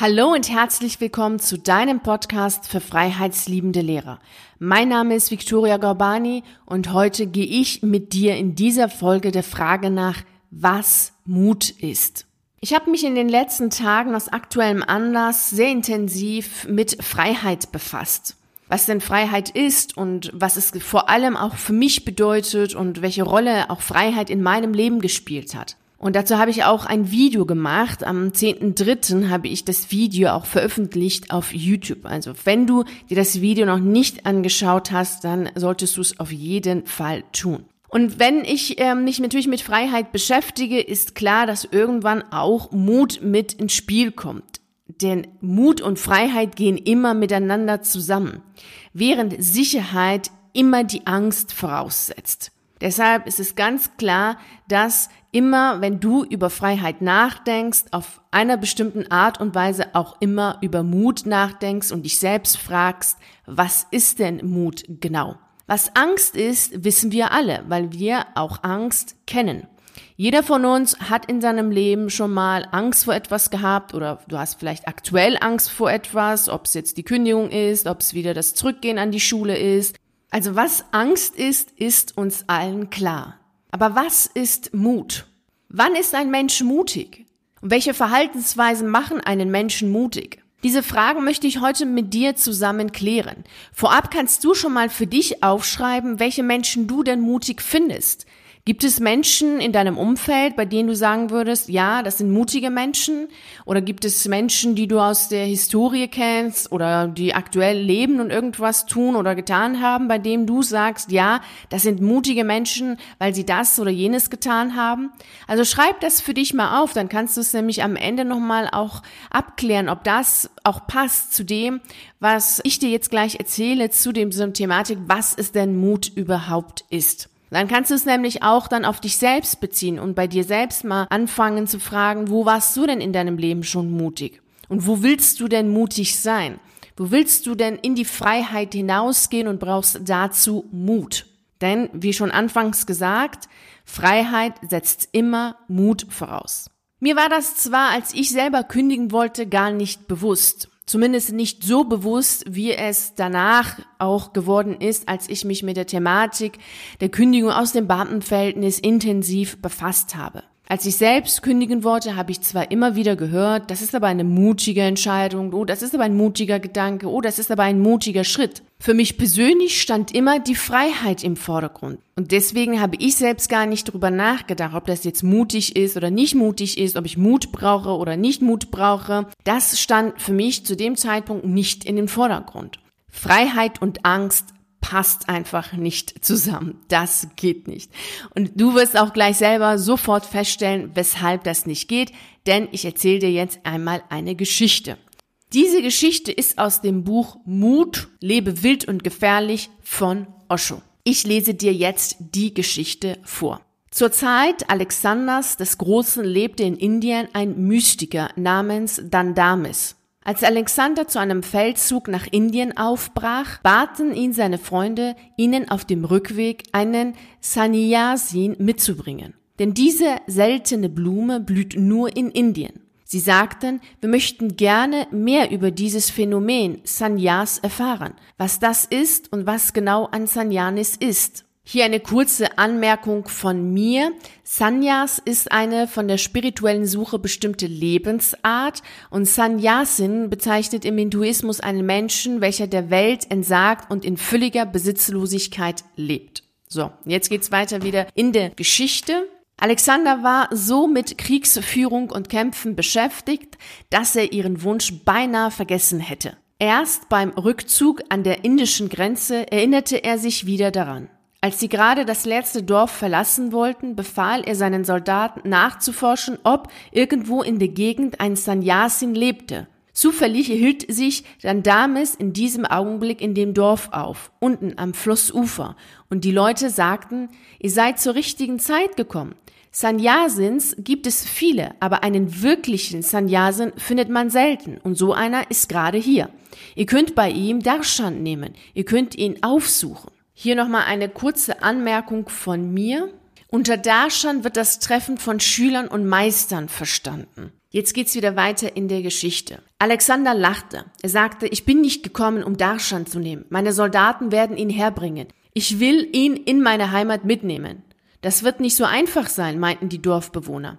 Hallo und herzlich willkommen zu deinem Podcast für freiheitsliebende Lehrer. Mein Name ist Victoria Gorbani und heute gehe ich mit dir in dieser Folge der Frage nach, was Mut ist. Ich habe mich in den letzten Tagen aus aktuellem Anlass sehr intensiv mit Freiheit befasst. Was denn Freiheit ist und was es vor allem auch für mich bedeutet und welche Rolle auch Freiheit in meinem Leben gespielt hat. Und dazu habe ich auch ein Video gemacht. Am 10.3. habe ich das Video auch veröffentlicht auf YouTube. Also wenn du dir das Video noch nicht angeschaut hast, dann solltest du es auf jeden Fall tun. Und wenn ich ähm, mich natürlich mit Freiheit beschäftige, ist klar, dass irgendwann auch Mut mit ins Spiel kommt. Denn Mut und Freiheit gehen immer miteinander zusammen, während Sicherheit immer die Angst voraussetzt. Deshalb ist es ganz klar, dass immer, wenn du über Freiheit nachdenkst, auf einer bestimmten Art und Weise auch immer über Mut nachdenkst und dich selbst fragst, was ist denn Mut genau? Was Angst ist, wissen wir alle, weil wir auch Angst kennen. Jeder von uns hat in seinem Leben schon mal Angst vor etwas gehabt oder du hast vielleicht aktuell Angst vor etwas, ob es jetzt die Kündigung ist, ob es wieder das Zurückgehen an die Schule ist. Also was Angst ist, ist uns allen klar. Aber was ist Mut? Wann ist ein Mensch mutig? Und welche Verhaltensweisen machen einen Menschen mutig? Diese Fragen möchte ich heute mit dir zusammen klären. Vorab kannst du schon mal für dich aufschreiben, welche Menschen du denn mutig findest. Gibt es Menschen in deinem Umfeld, bei denen du sagen würdest, ja, das sind mutige Menschen? Oder gibt es Menschen, die du aus der Historie kennst oder die aktuell leben und irgendwas tun oder getan haben, bei denen du sagst, ja, das sind mutige Menschen, weil sie das oder jenes getan haben? Also schreib das für dich mal auf, dann kannst du es nämlich am Ende nochmal auch abklären, ob das auch passt zu dem, was ich dir jetzt gleich erzähle, zu dem so Thematik, was es denn Mut überhaupt ist. Dann kannst du es nämlich auch dann auf dich selbst beziehen und bei dir selbst mal anfangen zu fragen, wo warst du denn in deinem Leben schon mutig? Und wo willst du denn mutig sein? Wo willst du denn in die Freiheit hinausgehen und brauchst dazu Mut? Denn, wie schon anfangs gesagt, Freiheit setzt immer Mut voraus. Mir war das zwar, als ich selber kündigen wollte, gar nicht bewusst. Zumindest nicht so bewusst, wie es danach auch geworden ist, als ich mich mit der Thematik der Kündigung aus dem Beamtenverhältnis intensiv befasst habe. Als ich selbst kündigen wollte, habe ich zwar immer wieder gehört, das ist aber eine mutige Entscheidung, oh, das ist aber ein mutiger Gedanke, oh, das ist aber ein mutiger Schritt. Für mich persönlich stand immer die Freiheit im Vordergrund. Und deswegen habe ich selbst gar nicht darüber nachgedacht, ob das jetzt mutig ist oder nicht mutig ist, ob ich Mut brauche oder nicht Mut brauche. Das stand für mich zu dem Zeitpunkt nicht in den Vordergrund. Freiheit und Angst passt einfach nicht zusammen. Das geht nicht. Und du wirst auch gleich selber sofort feststellen, weshalb das nicht geht, denn ich erzähle dir jetzt einmal eine Geschichte. Diese Geschichte ist aus dem Buch Mut, lebe wild und gefährlich von Osho. Ich lese dir jetzt die Geschichte vor. Zur Zeit Alexanders des Großen lebte in Indien ein Mystiker namens Dandamis. Als Alexander zu einem Feldzug nach Indien aufbrach, baten ihn seine Freunde, ihnen auf dem Rückweg einen Sannyasin mitzubringen. Denn diese seltene Blume blüht nur in Indien. Sie sagten, wir möchten gerne mehr über dieses Phänomen Sannyas erfahren, was das ist und was genau ein Sannyanis ist. Hier eine kurze Anmerkung von mir. Sanyas ist eine von der spirituellen Suche bestimmte Lebensart und Sannyasin bezeichnet im Hinduismus einen Menschen, welcher der Welt entsagt und in völliger Besitzlosigkeit lebt. So, jetzt geht's weiter wieder in der Geschichte. Alexander war so mit Kriegsführung und Kämpfen beschäftigt, dass er ihren Wunsch beinahe vergessen hätte. Erst beim Rückzug an der indischen Grenze erinnerte er sich wieder daran. Als sie gerade das letzte Dorf verlassen wollten, befahl er seinen Soldaten nachzuforschen, ob irgendwo in der Gegend ein Sannyasin lebte. Zufällig hielt sich dann Damis in diesem Augenblick in dem Dorf auf, unten am Flussufer, und die Leute sagten, ihr seid zur richtigen Zeit gekommen. Sannyasins gibt es viele, aber einen wirklichen Sannyasin findet man selten, und so einer ist gerade hier. Ihr könnt bei ihm Darshan nehmen, ihr könnt ihn aufsuchen. Hier nochmal eine kurze Anmerkung von mir. Unter Darshan wird das Treffen von Schülern und Meistern verstanden. Jetzt geht's wieder weiter in der Geschichte. Alexander lachte. Er sagte, ich bin nicht gekommen, um Darshan zu nehmen. Meine Soldaten werden ihn herbringen. Ich will ihn in meine Heimat mitnehmen. Das wird nicht so einfach sein, meinten die Dorfbewohner.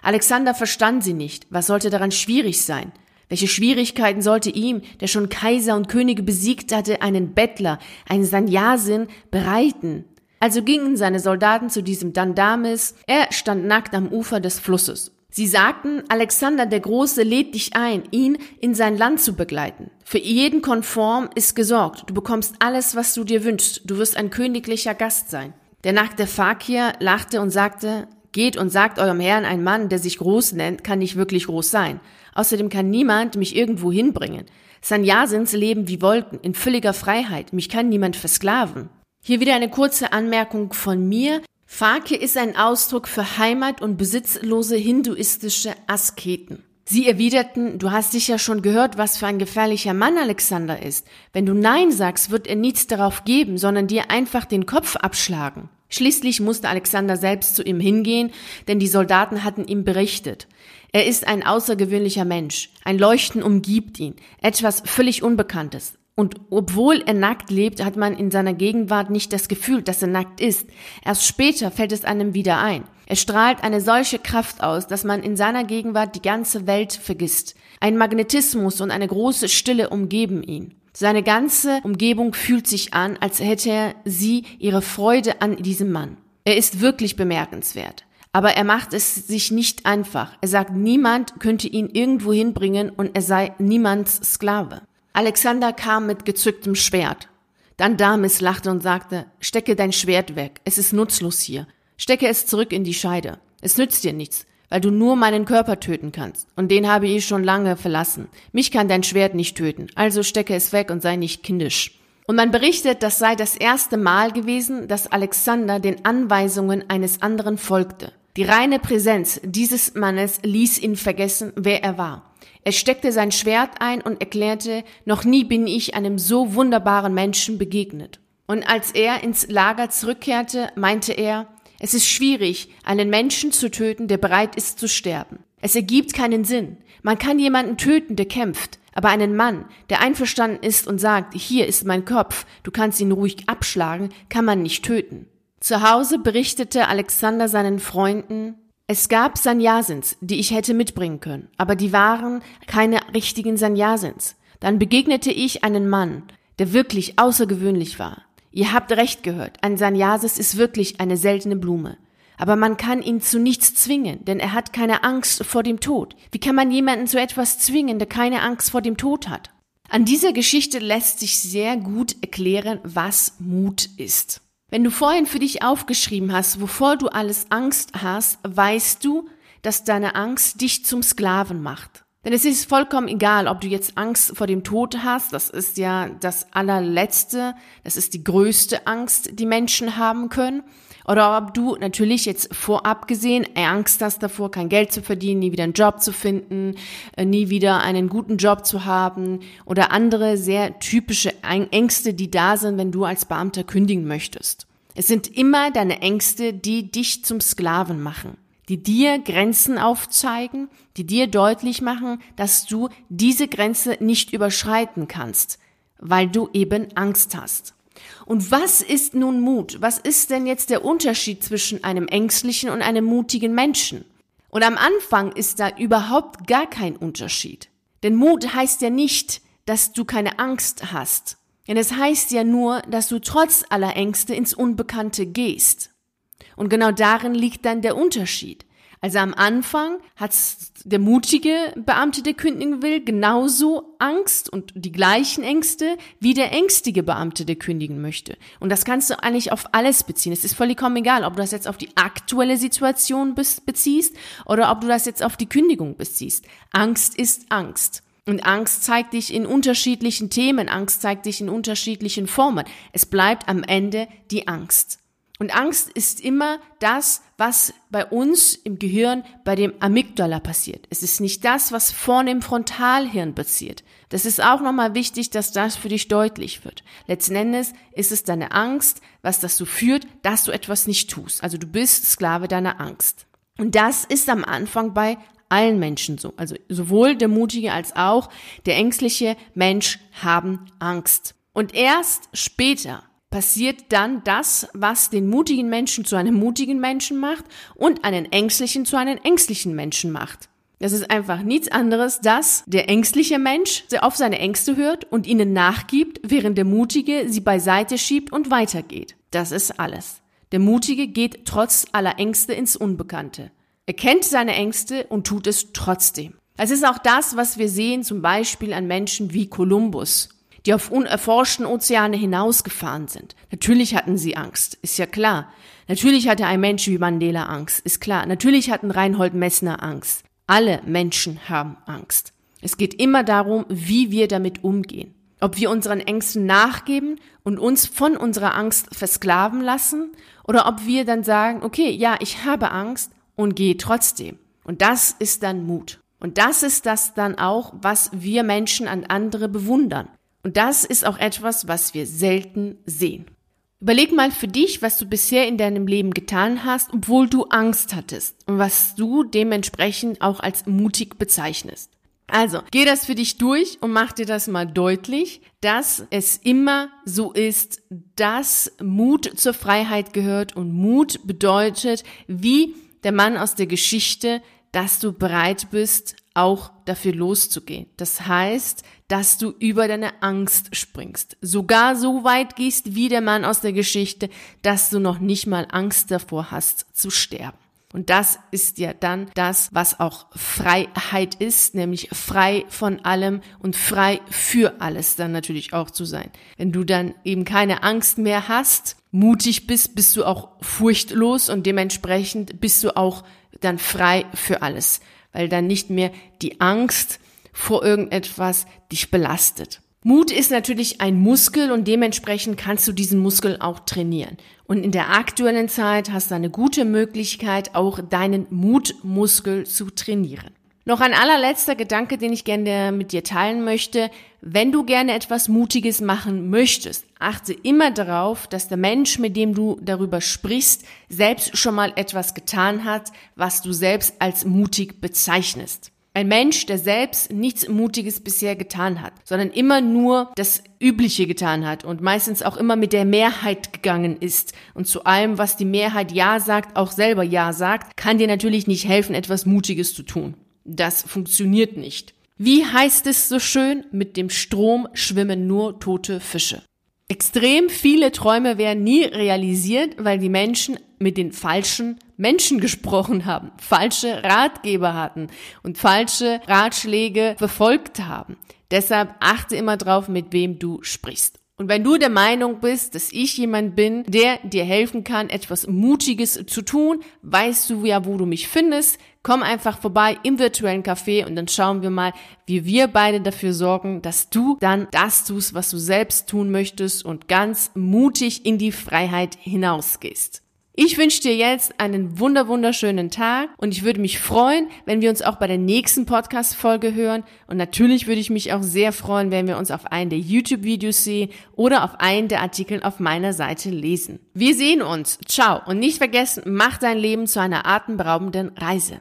Alexander verstand sie nicht. Was sollte daran schwierig sein? Welche Schwierigkeiten sollte ihm, der schon Kaiser und Könige besiegt hatte, einen Bettler, einen Sanyasin bereiten? Also gingen seine Soldaten zu diesem Dandamis. Er stand nackt am Ufer des Flusses. Sie sagten, Alexander der Große lädt dich ein, ihn in sein Land zu begleiten. Für jeden Konform ist gesorgt. Du bekommst alles, was du dir wünschst. Du wirst ein königlicher Gast sein. Der nackte Fakir lachte und sagte, geht und sagt eurem Herrn, ein Mann, der sich groß nennt, kann nicht wirklich groß sein. Außerdem kann niemand mich irgendwo hinbringen. Sanyasins leben wie Wolken, in völliger Freiheit. Mich kann niemand versklaven. Hier wieder eine kurze Anmerkung von mir. Fakir ist ein Ausdruck für Heimat und besitzlose hinduistische Asketen. Sie erwiderten, du hast sicher schon gehört, was für ein gefährlicher Mann Alexander ist. Wenn du Nein sagst, wird er nichts darauf geben, sondern dir einfach den Kopf abschlagen. Schließlich musste Alexander selbst zu ihm hingehen, denn die Soldaten hatten ihm berichtet. Er ist ein außergewöhnlicher Mensch. Ein Leuchten umgibt ihn. Etwas völlig Unbekanntes. Und obwohl er nackt lebt, hat man in seiner Gegenwart nicht das Gefühl, dass er nackt ist. Erst später fällt es einem wieder ein. Er strahlt eine solche Kraft aus, dass man in seiner Gegenwart die ganze Welt vergisst. Ein Magnetismus und eine große Stille umgeben ihn. Seine ganze Umgebung fühlt sich an, als hätte sie ihre Freude an diesem Mann. Er ist wirklich bemerkenswert. Aber er macht es sich nicht einfach. Er sagt, niemand könnte ihn irgendwo hinbringen und er sei niemands Sklave. Alexander kam mit gezücktem Schwert. Dann Damis lachte und sagte, stecke dein Schwert weg, es ist nutzlos hier. Stecke es zurück in die Scheide. Es nützt dir nichts, weil du nur meinen Körper töten kannst. Und den habe ich schon lange verlassen. Mich kann dein Schwert nicht töten, also stecke es weg und sei nicht kindisch. Und man berichtet, das sei das erste Mal gewesen, dass Alexander den Anweisungen eines anderen folgte. Die reine Präsenz dieses Mannes ließ ihn vergessen, wer er war. Er steckte sein Schwert ein und erklärte, noch nie bin ich einem so wunderbaren Menschen begegnet. Und als er ins Lager zurückkehrte, meinte er, es ist schwierig, einen Menschen zu töten, der bereit ist zu sterben. Es ergibt keinen Sinn. Man kann jemanden töten, der kämpft, aber einen Mann, der einverstanden ist und sagt, hier ist mein Kopf, du kannst ihn ruhig abschlagen, kann man nicht töten. Zu Hause berichtete Alexander seinen Freunden, es gab Sanyasins, die ich hätte mitbringen können, aber die waren keine richtigen Sanyasins. Dann begegnete ich einen Mann, der wirklich außergewöhnlich war. Ihr habt recht gehört, ein Sanyasis ist wirklich eine seltene Blume. Aber man kann ihn zu nichts zwingen, denn er hat keine Angst vor dem Tod. Wie kann man jemanden zu etwas zwingen, der keine Angst vor dem Tod hat? An dieser Geschichte lässt sich sehr gut erklären, was Mut ist. Wenn du vorhin für dich aufgeschrieben hast, wovor du alles Angst hast, weißt du, dass deine Angst dich zum Sklaven macht. Denn es ist vollkommen egal, ob du jetzt Angst vor dem Tod hast, das ist ja das allerletzte, das ist die größte Angst, die Menschen haben können, oder ob du natürlich jetzt vorab gesehen Angst hast davor, kein Geld zu verdienen, nie wieder einen Job zu finden, äh, nie wieder einen guten Job zu haben oder andere sehr typische Ängste, die da sind, wenn du als Beamter kündigen möchtest. Es sind immer deine Ängste, die dich zum Sklaven machen, die dir Grenzen aufzeigen, die dir deutlich machen, dass du diese Grenze nicht überschreiten kannst, weil du eben Angst hast. Und was ist nun Mut? Was ist denn jetzt der Unterschied zwischen einem ängstlichen und einem mutigen Menschen? Und am Anfang ist da überhaupt gar kein Unterschied. Denn Mut heißt ja nicht, dass du keine Angst hast, denn es heißt ja nur, dass du trotz aller Ängste ins Unbekannte gehst. Und genau darin liegt dann der Unterschied. Also am Anfang hat der mutige Beamte, der kündigen will, genauso Angst und die gleichen Ängste wie der ängstige Beamte, der kündigen möchte. Und das kannst du eigentlich auf alles beziehen. Es ist vollkommen egal, ob du das jetzt auf die aktuelle Situation beziehst oder ob du das jetzt auf die Kündigung beziehst. Angst ist Angst. Und Angst zeigt dich in unterschiedlichen Themen, Angst zeigt dich in unterschiedlichen Formen. Es bleibt am Ende die Angst. Und Angst ist immer das, was bei uns im Gehirn bei dem Amygdala passiert. Es ist nicht das, was vorne im Frontalhirn passiert. Das ist auch nochmal wichtig, dass das für dich deutlich wird. Letzten Endes ist es deine Angst, was dazu führt, dass du etwas nicht tust. Also du bist Sklave deiner Angst. Und das ist am Anfang bei allen Menschen so. Also sowohl der mutige als auch der ängstliche Mensch haben Angst. Und erst später passiert dann das, was den mutigen Menschen zu einem mutigen Menschen macht und einen ängstlichen zu einem ängstlichen Menschen macht. Das ist einfach nichts anderes, dass der ängstliche Mensch auf seine Ängste hört und ihnen nachgibt, während der mutige sie beiseite schiebt und weitergeht. Das ist alles. Der mutige geht trotz aller Ängste ins Unbekannte. Er kennt seine Ängste und tut es trotzdem. Es ist auch das, was wir sehen zum Beispiel an Menschen wie Kolumbus die auf unerforschten Ozeane hinausgefahren sind. Natürlich hatten sie Angst, ist ja klar. Natürlich hatte ein Mensch wie Mandela Angst, ist klar. Natürlich hatten Reinhold Messner Angst. Alle Menschen haben Angst. Es geht immer darum, wie wir damit umgehen. Ob wir unseren Ängsten nachgeben und uns von unserer Angst versklaven lassen oder ob wir dann sagen, okay, ja, ich habe Angst und gehe trotzdem. Und das ist dann Mut. Und das ist das dann auch, was wir Menschen an andere bewundern. Und das ist auch etwas, was wir selten sehen. Überleg mal für dich, was du bisher in deinem Leben getan hast, obwohl du Angst hattest und was du dementsprechend auch als mutig bezeichnest. Also, geh das für dich durch und mach dir das mal deutlich, dass es immer so ist, dass Mut zur Freiheit gehört und Mut bedeutet, wie der Mann aus der Geschichte, dass du bereit bist, auch dafür loszugehen. Das heißt, dass du über deine Angst springst. Sogar so weit gehst wie der Mann aus der Geschichte, dass du noch nicht mal Angst davor hast zu sterben. Und das ist ja dann das, was auch Freiheit ist, nämlich frei von allem und frei für alles dann natürlich auch zu sein. Wenn du dann eben keine Angst mehr hast, mutig bist, bist du auch furchtlos und dementsprechend bist du auch dann frei für alles weil dann nicht mehr die Angst vor irgendetwas dich belastet. Mut ist natürlich ein Muskel und dementsprechend kannst du diesen Muskel auch trainieren. Und in der aktuellen Zeit hast du eine gute Möglichkeit, auch deinen Mutmuskel zu trainieren. Noch ein allerletzter Gedanke, den ich gerne mit dir teilen möchte. Wenn du gerne etwas Mutiges machen möchtest, achte immer darauf, dass der Mensch, mit dem du darüber sprichst, selbst schon mal etwas getan hat, was du selbst als mutig bezeichnest. Ein Mensch, der selbst nichts Mutiges bisher getan hat, sondern immer nur das Übliche getan hat und meistens auch immer mit der Mehrheit gegangen ist und zu allem, was die Mehrheit Ja sagt, auch selber Ja sagt, kann dir natürlich nicht helfen, etwas Mutiges zu tun. Das funktioniert nicht. Wie heißt es so schön? Mit dem Strom schwimmen nur tote Fische. Extrem viele Träume werden nie realisiert, weil die Menschen mit den falschen Menschen gesprochen haben, falsche Ratgeber hatten und falsche Ratschläge befolgt haben. Deshalb achte immer drauf, mit wem du sprichst. Und wenn du der Meinung bist, dass ich jemand bin, der dir helfen kann, etwas Mutiges zu tun, weißt du ja, wo du mich findest. Komm einfach vorbei im virtuellen Café und dann schauen wir mal, wie wir beide dafür sorgen, dass du dann das tust, was du selbst tun möchtest und ganz mutig in die Freiheit hinausgehst. Ich wünsche dir jetzt einen wunder wunderschönen Tag und ich würde mich freuen, wenn wir uns auch bei der nächsten Podcast-Folge hören. Und natürlich würde ich mich auch sehr freuen, wenn wir uns auf einen der YouTube-Videos sehen oder auf einen der Artikel auf meiner Seite lesen. Wir sehen uns. Ciao. Und nicht vergessen, mach dein Leben zu einer atemberaubenden Reise.